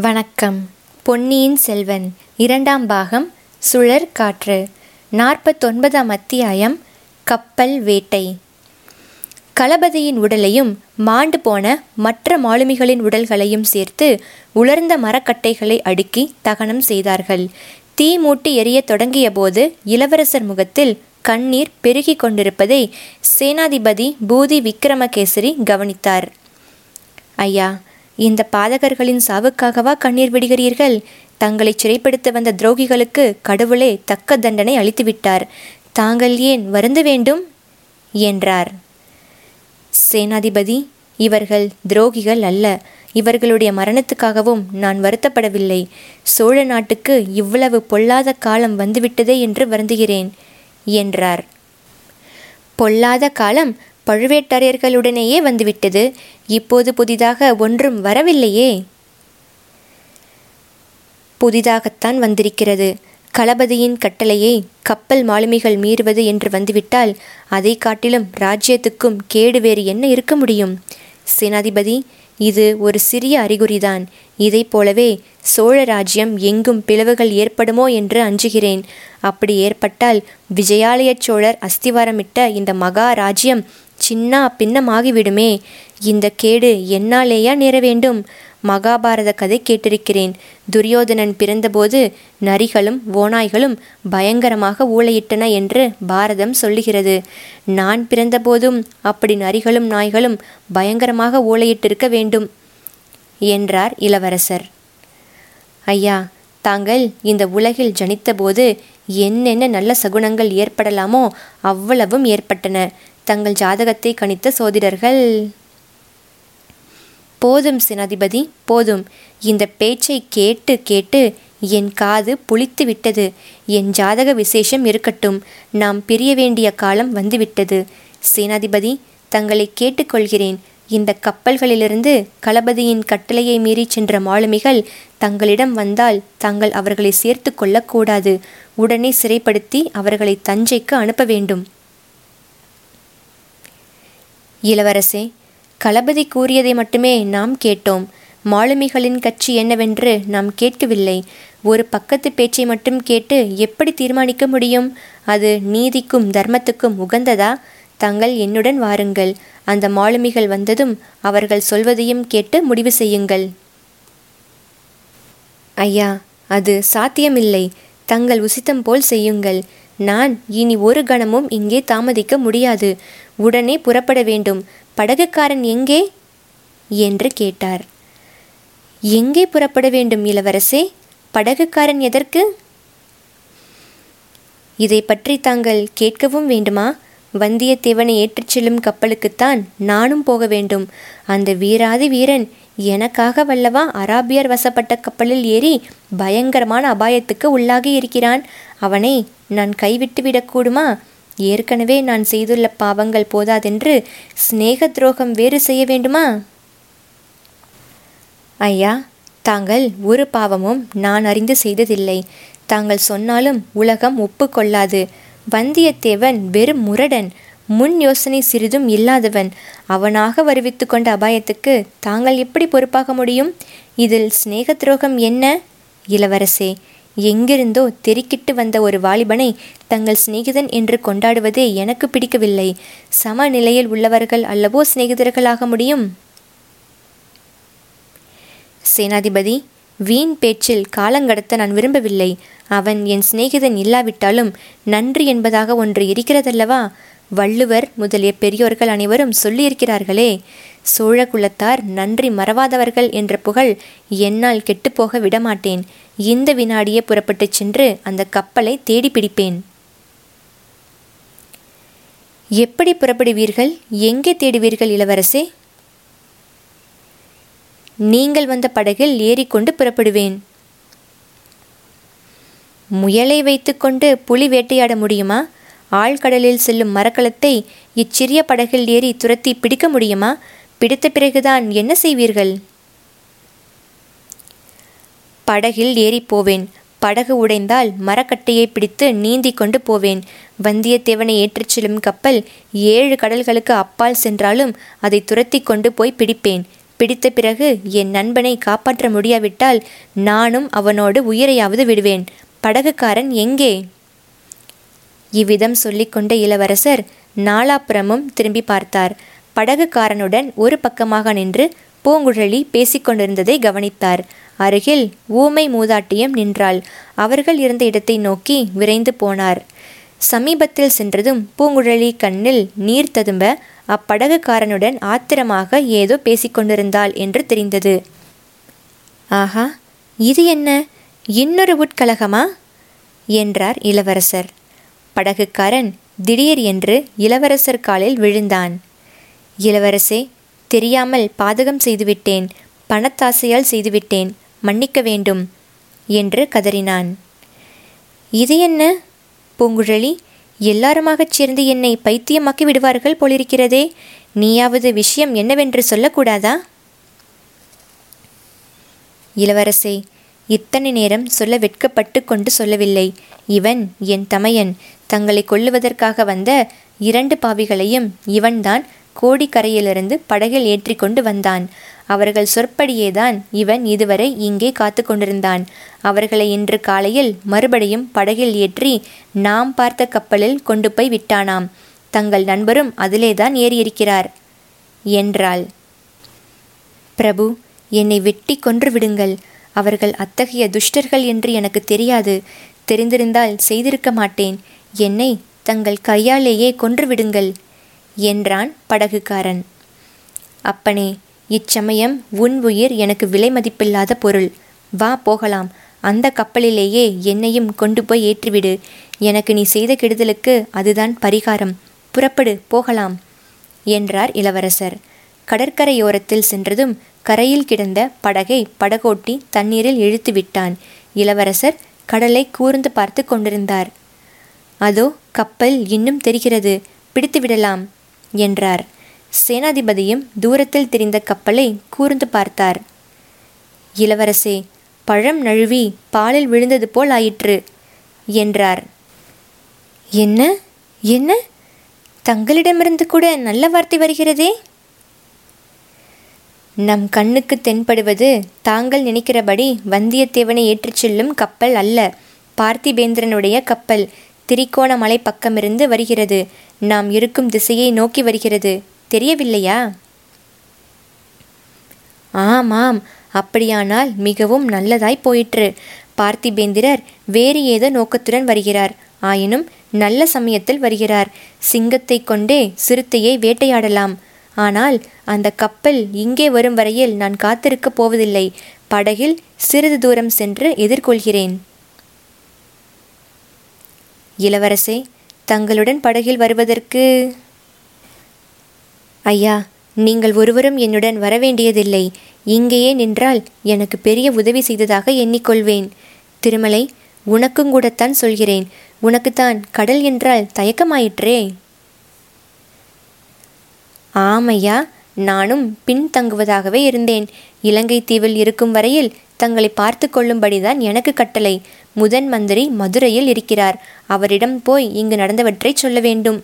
வணக்கம். பொன்னியின் செல்வன் இரண்டாம் பாகம் சுழற் காற்று நாற்பத்தொன்பதாம் அத்தியாயம் கப்பல் வேட்டை. களபதியின் உடலையும் மாண்டு போன மற்ற மாலுமிகளின் உடல்களையும் சேர்த்து உலர்ந்த மரக்கட்டைகளை அடுக்கி தகனம் செய்தார்கள். தீ மூட்டி எரியத் தொடங்கியபோது இளவரசர் முகத்தில் கண்ணீர் பெருகி கொண்டிருப்பதை சேனாதிபதி பூதி விக்ரமகேசரி கவனித்தார். ஐயா இந்த பாதகர்களின் சாவுக்காகவா கண்ணீர் விடுகிறீர்கள்? தங்களை சிறைப்படுத்த வந்த துரோகிகளுக்கு கடவுளே தக்க தண்டனை அளித்துவிட்டார். தாங்கள் ஏன் வருந்த வேண்டும்? என்றார். சேனாதிபதி இவர்கள் துரோகிகள் அல்ல. இவர்களுடைய மரணத்துக்காகவும் நான் வருத்தப்படவில்லை. சோழ நாட்டுக்கு இவ்வளவு பொல்லாத காலம் வந்துவிட்டதே என்று வருந்துகிறேன் என்றார். பொல்லாத காலம்? பழுவேட்டரையர்களுடனேயே வந்துவிட்டது. இப்போது புதிதாக ஒன்றும் வரவில்லையே. புதிதாகத்தான் வந்திருக்கிறது. களபதியின் கட்டளையை கப்பல் மாலுமிகள் மீறுவது என்று வந்துவிட்டால் அதை காட்டிலும் ராஜ்யத்துக்கும் கேடு வேறு என்ன இருக்க முடியும்? சேனாதிபதி இது ஒரு சிறிய அறிகுறிதான். இதை போலவே சோழ ராஜ்யம் எங்கும் பிளவுகள் ஏற்படுமோ என்று அஞ்சுகிறேன். அப்படி ஏற்பட்டால் விஜயாலய சோழர் அஸ்திவாரமிட்ட இந்த மகா ராஜ்யம் சின்னா பின்னமாகிவிடுமே. இந்த கேடு என்னாலேயா நேர வேண்டும் மகாபாரத கதை கேட்டிருக்கிறேன். துரியோதனன் பிறந்தபோது நரிகளும் ஓநாய்களும் பயங்கரமாக ஊழையிட்டன என்று பாரதம் சொல்லுகிறது. நான் பிறந்தபோதும் அப்படி நரிகளும் நாய்களும் பயங்கரமாக ஊழையிட்டிருக்க வேண்டும் என்றார் இளவரசர். ஐயா தாங்கள் இந்த உலகில் ஜனித்தபோது என்னென்ன நல்ல சகுனங்கள் ஏற்படலாமோ அவ்வளவும் ஏற்பட்டன. தங்கள் ஜாதகத்தை கணித்த சோதிடர்கள். போதும் சேனாதிபதி போதும். இந்த பேச்சை கேட்டு கேட்டு என் காது புளித்து விட்டது. என் ஜாதக விசேஷம் இருக்கட்டும். நாம் பிரிய வேண்டிய காலம் வந்துவிட்டது. சேனாதிபதி தங்களை கேட்டுக்கொள்கிறேன். இந்த கப்பல்களிலிருந்து களபதியின் கட்டளையை மீறி சென்ற மாலுமிகள் தங்களிடம் வந்தால் தாங்கள் அவர்களை சேர்த்து கொள்ளக்கூடாது. உடனே சிறைப்படுத்தி அவர்களை தஞ்சைக்கு அனுப்ப வேண்டும். இளவரசே களபதி கூறியதை மட்டுமே நாம் கேட்டோம். மாலுமிகளின் கட்சி என்னவென்று நாம் கேட்கவில்லை. ஒரு பக்கத்து பேச்சை மட்டும் கேட்டு எப்படி தீர்மானிக்க முடியும்? அது நீதிக்கும் தர்மத்துக்கும் உகந்ததா? தாங்கள் என்னுடன் வாருங்கள். அந்த மாலுமிகள் வந்ததும் அவர்கள் சொல்வதையும் கேட்டு முடிவு செய்யுங்கள். ஐயா அது சாத்தியமில்லை. தங்கள் உசித்தம் போல் செய்யுங்கள். நான் இனி ஒரு கணமும் இங்கே தாமதிக்க முடியாது. உடனே புறப்பட வேண்டும். படகுக்காரன் எங்கே? என்று கேட்டார். எங்கே புறப்பட வேண்டும் இளவரசே? படகுக்காரன் எதற்கு? இதை பற்றி தாங்கள் கேட்கவும் வேண்டுமா? வந்தியத்தேவனை ஏற்றிச் செல்லும் கப்பலுக்குத்தான் நானும் போக வேண்டும். அந்த வீராதி வீரன் எனக்காக வல்லவா? அராபியர் வசப்பட்ட கப்பலில் ஏறி பயங்கரமான அபாயத்துக்கு உள்ளாகி இருக்கிறான் அவனை நான் கைவிட்டு விடக்கூடுமா? ஏற்கனவே நான் செய்துள்ள பாவங்கள் போதாதென்று சிநேக துரோகம் வேறு செய்ய வேண்டுமா? ஐயா தாங்கள் ஒரு பாவமும் நான் அறிந்து செய்ததில்லை. தாங்கள் சொன்னாலும் உலகம் ஒப்புக்கொள்ளாது வந்தியத்தேவன் வெறும் முரடன் முன் யோசனை சிறிதும் இல்லாதவன். அவனாக வருவித்து கொண்ட அபாயத்துக்கு தாங்கள் எப்படி பொறுப்பாக முடியும்? இதில் சிநேக துரோகம் என்ன? இளவரசே எங்கிருந்தோ தெறிக்கிட்டு வந்த ஒரு வாலிபனை தங்கள் சிநேகிதன் என்று கொண்டாடுவதே எனக்கு பிடிக்கவில்லை. சமநிலையில் உள்ளவர்கள் அல்லவோ சிநேகிதர்களாக முடியும்? சேனாதிபதி வீண் பேச்சில் காலங்கடத்த நான் விரும்பவில்லை. அவன் என் சிநேகிதன் இல்லாவிட்டாலும் நன்றி என்பதாக ஒன்று இருக்கிறதல்லவா? வள்ளுவர் முதலிய பெரியோர்கள் அனைவரும் சொல்லியிருக்கிறார்களே சோழ குலத்தார் நன்றி மறவாதவர்கள் என்ற புகழ் என்னால் கெட்டுப்போக விடமாட்டேன். இந்த வினாடியே புறப்பட்டுச் சென்று அந்த கப்பலை தேடி பிடிப்பேன். எப்படி புறப்படுவீர்கள்? எங்கே தேடுவீர்கள் இளவரசே? நீங்கள் வந்த படகில் ஏறிக்கொண்டு புறப்படுவேன். முயலை வைத்துக்கொண்டு புலி வேட்டையாட முடியுமா? ஆழ்கடலில் செல்லும் மரக்கலத்தை இச்சிறிய படகில் ஏறி துரத்தி பிடிக்க முடியுமா? பிடித்த பிறகுதான் என்ன செய்வீர்கள்? படகில் ஏறி போவேன். படகு உடைந்தால் மரக்கட்டையை பிடித்து நீந்தி கொண்டு போவேன். வந்தியத்தேவனை ஏற்றிச் செல்லும் கப்பல் ஏழு கடல்களுக்கு அப்பால் சென்றாலும் அதை துரத்தி கொண்டு போய் பிடிப்பேன். பிடித்த பிறகு என் நண்பனை காப்பாற்ற முடியாவிட்டால் நானும் அவனோடு உயிரையாவது விடுவேன். படகுக்காரன் எங்கே? இவ்விதம் சொல்லிக்கொண்ட இளவரசர் நாலாப்புறமும் திரும்பி பார்த்தார். படகுக்காரனுடன் ஒரு பக்கமாக நின்று பூங்குழலி பேசிக்கொண்டிருந்ததை கவனித்தார். அருகில் ஊமை மூதாட்டியும் நின்றாள். அவர்கள் இருந்த இடத்தை நோக்கி விரைந்து போனார். சமீபத்தில் சென்றதும் பூங்குழலி கண்ணில் நீர் ததும்ப அப்படகுக்காரனுடன் ஆத்திரமாக ஏதோ பேசிக்கொண்டிருந்தாள் என்று தெரிந்தது. ஆஹா இது என்ன? இன்னொரு உட்கலகமா? என்றார் இளவரசர். படகுக்காரன் திடீர் என்று இளவரசர் காலில் விழுந்தான். இளவரசே தெரியாமல் பாதகம் செய்துவிட்டேன் பணத்தாசையால் செய்துவிட்டேன் மன்னிக்க வேண்டும் என்று கதறினான். இது என்ன? பூங்குழலி எல்லாருமாகச் சேர்ந்து என்னை பைத்தியமாக்கி விடுவார்கள் போலிருக்கிறதே நீயாவது விஷயம் என்னவென்று சொல்லக்கூடாதா? இளவரசே இத்தனை நேரம் சொல்ல வெட்கப்பட்டு கொண்டு சொல்லவில்லை. இவன் என் தமையன் தங்களை கொல்லுவதற்காக வந்த இரண்டு பாவிகளையும் இவன்தான் கோடிக்கரையிலிருந்து படகில் ஏற்றி கொண்டு வந்தான். அவர்கள் சொற்படியேதான் இவன் இதுவரை இங்கே காத்து கொண்டிருந்தான். அவர்களை இன்று காலையில் மறுபடியும் படகில் ஏற்றி நாம் பார்த்த கப்பலில் கொண்டு போய் விட்டானாம். தங்கள் நண்பரும் அதிலேதான் ஏறியிருக்கிறார். என்றாள். பிரபு என்னை வெட்டி கொன்று விடுங்கள். அவர்கள் அத்தகைய துஷ்டர்கள் என்று எனக்கு தெரியாது. தெரிந்திருந்தால் செய்திருக்க மாட்டேன். என்னை தங்கள் கையாலேயே கொன்றுவிடுங்கள் என்றான் படகுக்காரன். அப்பனே இச்சமயம் உன் உயிர் எனக்கு விலை மதிப்பில்லாத பொருள். வா போகலாம். அந்த கப்பலிலேயே என்னையும் கொண்டு போய் ஏற்றிவிடு. எனக்கு நீ செய்த கெடுதலுக்கு அதுதான் பரிகாரம். புறப்படு போகலாம் என்றார் இளவரசர். கடற்கரையோரத்தில் சென்றதும் கரையில் கிடந்த படகை படகோட்டி தண்ணீரில் இழுத்து விட்டான். இளவரசர் கடலை கூர்ந்து பார்த்து கொண்டிருந்தார். அதோ கப்பல் இன்னும் தெரிகிறது. பிடித்து விடலாம் என்றார். சேனாதிபதியும் தூரத்தில் தெரிந்த கப்பலை கூர்ந்து பார்த்தார். இளவரசே பழம் நழுவி பாலில் விழுந்தது போல் ஆயிற்று என்றார். என்ன? என்ன? தங்களிடமிருந்து கூட நல்ல வார்த்தை வருகிறதே? நம் கண்ணுக்கு தென்படுவது தாங்கள் நினைக்கிறபடி வந்தியத்தேவனை ஏற்றிச் செல்லும் கப்பல் அல்ல. பார்த்திபேந்திரனுடைய கப்பல் திரிகோணமலை பக்கமிருந்து வருகிறது. நாம் இருக்கும் திசையை நோக்கி வருகிறது. தெரியவில்லையா? ஆமாம். அப்படியானால் மிகவும் நல்லதாய் போயிற்று. பார்த்திபேந்திரர் வேறு ஏதோ நோக்கத்துடன் வருகிறார். ஆயினும் நல்ல சமயத்தில் வருகிறார். சிங்கத்தை கொண்டே சிறுத்தையை வேட்டையாடலாம். ஆனால் அந்த கப்பல் இங்கே வரும் வரையில் நான் காத்திருக்கப் போவதில்லை. படகில் சிறிது தூரம் சென்று எதிர்கொள்கிறேன். இளவரசே தங்களுடன் படகில் வருவதற்கு ஐயா நீங்கள் ஒருவரும் என்னுடன் வரவேண்டியதில்லை. இங்கேயே நின்றால் எனக்கு பெரிய உதவி செய்ததாக எண்ணிக்கொள்வேன். திருமலை உனக்கும் கூடத்தான் சொல்கிறேன். உனக்குத்தான் கடல் என்றால் தயக்கமாயிற்றே. ஆமையா நானும் பின் தங்குவதாகவே இருந்தேன். இலங்கை தீவில் இருக்கும் வரையில் தங்களை பார்த்து கொள்ளும்படிதான் எனக்கு கட்டளை. முதன் மந்திரி மதுரையில் இருக்கிறார். அவரிடம் போய் இங்கு நடந்தவற்றை சொல்ல வேண்டும்.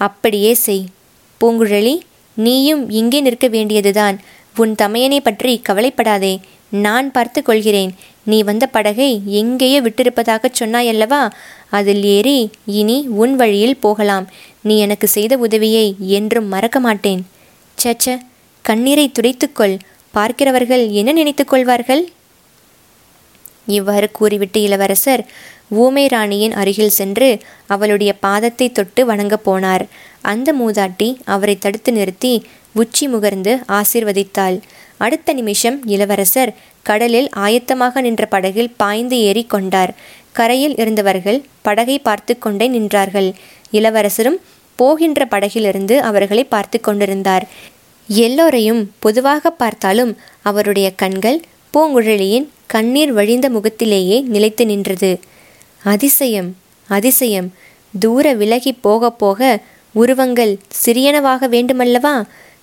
அப்படியே செய். பூங்குழலி நீயும் இங்கே நிற்க வேண்டியதுதான். உன் தமையனை பற்றி கவலைப்படாதே. நான் பார்த்து கொள்கிறேன். நீ வந்த படகை எங்கேயோ விட்டிருப்பதாகச் சொன்னாயல்லவா? அதில் ஏறி இனி உன் வழியில் போகலாம். நீ எனக்கு செய்த உதவியை என்றும் மறக்க மாட்டேன். சச்ச கண்ணீரை துடைத்துக்கொள். பார்க்கிறவர்கள் என்ன நினைத்து கொள்வார்கள்? இவ்வாறு கூறிவிட்டு இளவரசர் ஊமை ராணியின் அருகில் சென்று அவளுடைய பாதத்தை தொட்டு வணங்கப் போனார். அந்த மூதாட்டி அவரை தடுத்து நிறுத்தி உச்சி முகர்ந்து ஆசிர்வதித்தாள். அடுத்த நிமிஷம் இளவரசர் கடலில் ஆயத்தமாக நின்ற படகில் பாய்ந்து ஏறி கொண்டார். கரையில் இருந்தவர்கள் படகை பார்த்து கொண்டே நின்றார்கள். இளவரசரும் போகின்ற படகிலிருந்து அவர்களை பார்த்து கொண்டிருந்தார். எல்லோரையும் பொதுவாக பார்த்தாலும் அவருடைய கண்கள் பூங்குழலியின் கண்ணீர் வழிந்த முகத்திலேயே நிலைத்து நின்றது. அதிசயம் அதிசயம். தூர விலகி போக போக உருவங்கள் சிறியனவாக வேண்டுமல்லவா?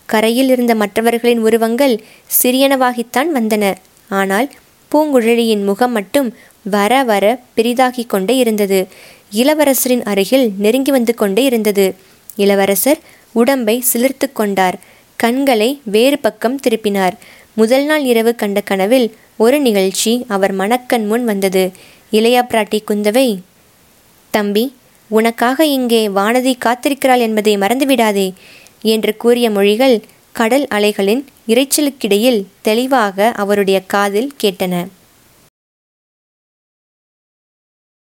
கரையில் இருந்த மற்றவர்களின் உருவங்கள் சிறியனவாகித்தான் வந்தன. ஆனால் பூங்குழலியின் முகம் மட்டும் வர வர பெரிதாகிக் கொண்டே இருந்தது. இளவரசரின் அருகில் நெருங்கி வந்து கொண்டே இருந்தது. இளவரசர் உடம்பை சிலிர்த்து கொண்டார். கண்களை வேறு பக்கம் திருப்பினார். முதல் நாள் இரவு கண்ட கனவில் ஒரு நிகழ்ச்சி அவர் மனக்கண் முன் வந்தது. இளையா பிராட்டி குந்தவை தம்பி உனக்காக இங்கே வானதி காத்திருக்கிறாள் என்பதை மறந்துவிடாதே என்று கூறிய மொழிகள் கடல் அலைகளின் இரைச்சலுக்கிடையில் தெளிவாக அவருடைய காதில் கேட்டன.